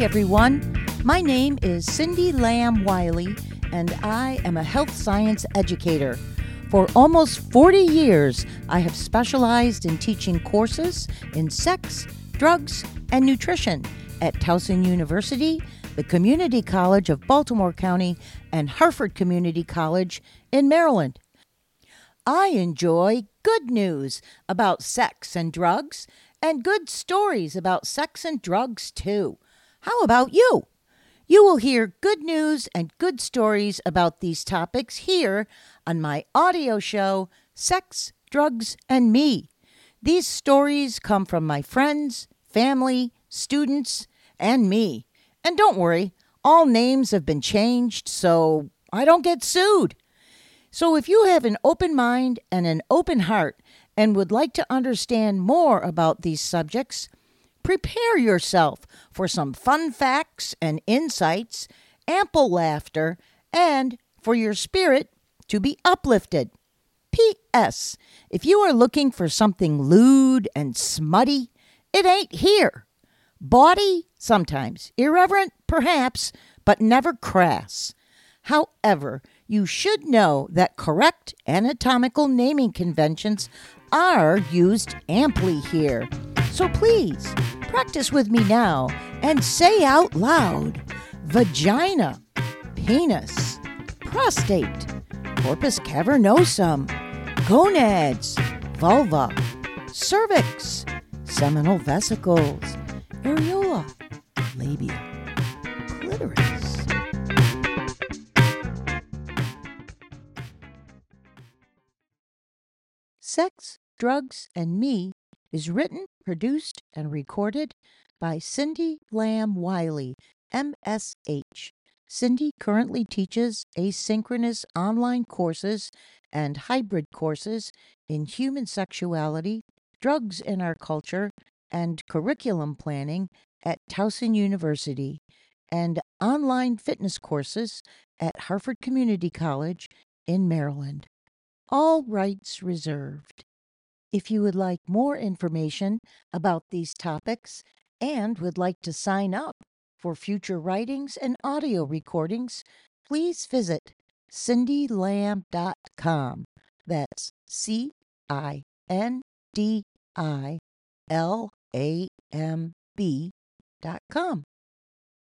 Everyone. My name is Cindy Lamb Wiley, and I am a health science educator. For almost 40 years, I have specialized in teaching courses in sex, drugs, and nutrition at Towson University, the Community College of Baltimore County, and Harford Community College in Maryland. I enjoy good news about sex and drugs and good stories about sex and drugs too. How about you? You will hear good news and good stories about these topics here on my audio show, Sex, Drugs, and Me. These stories come from my friends, family, students, and me. And don't worry, all names have been changed so I don't get sued. So if you have an open mind and an open heart and would like to understand more about these subjects, prepare yourself for some fun facts and insights, ample laughter, and for your spirit to be uplifted. P.S. If you are looking for something lewd and smutty, it ain't here. Bawdy, sometimes. Irreverent, perhaps, but never crass. However, you should know that correct anatomical naming conventions are used amply here. So please, practice with me now and say out loud vagina, penis, prostate, corpus cavernosum, gonads, vulva, cervix, seminal vesicles, areola, labia, clitoris. Sex, Drugs, and Me is written, produced, and recorded by Cindy Lamb Wiley, MSH. Cindy currently teaches asynchronous online courses and hybrid courses in human sexuality, drugs in our culture, and curriculum planning at Towson University, and online fitness courses at Harford Community College in Maryland. All rights reserved. If you would like more information about these topics and would like to sign up for future writings and audio recordings, please visit cindylamb.com. That's C I N D I L A M B dot com.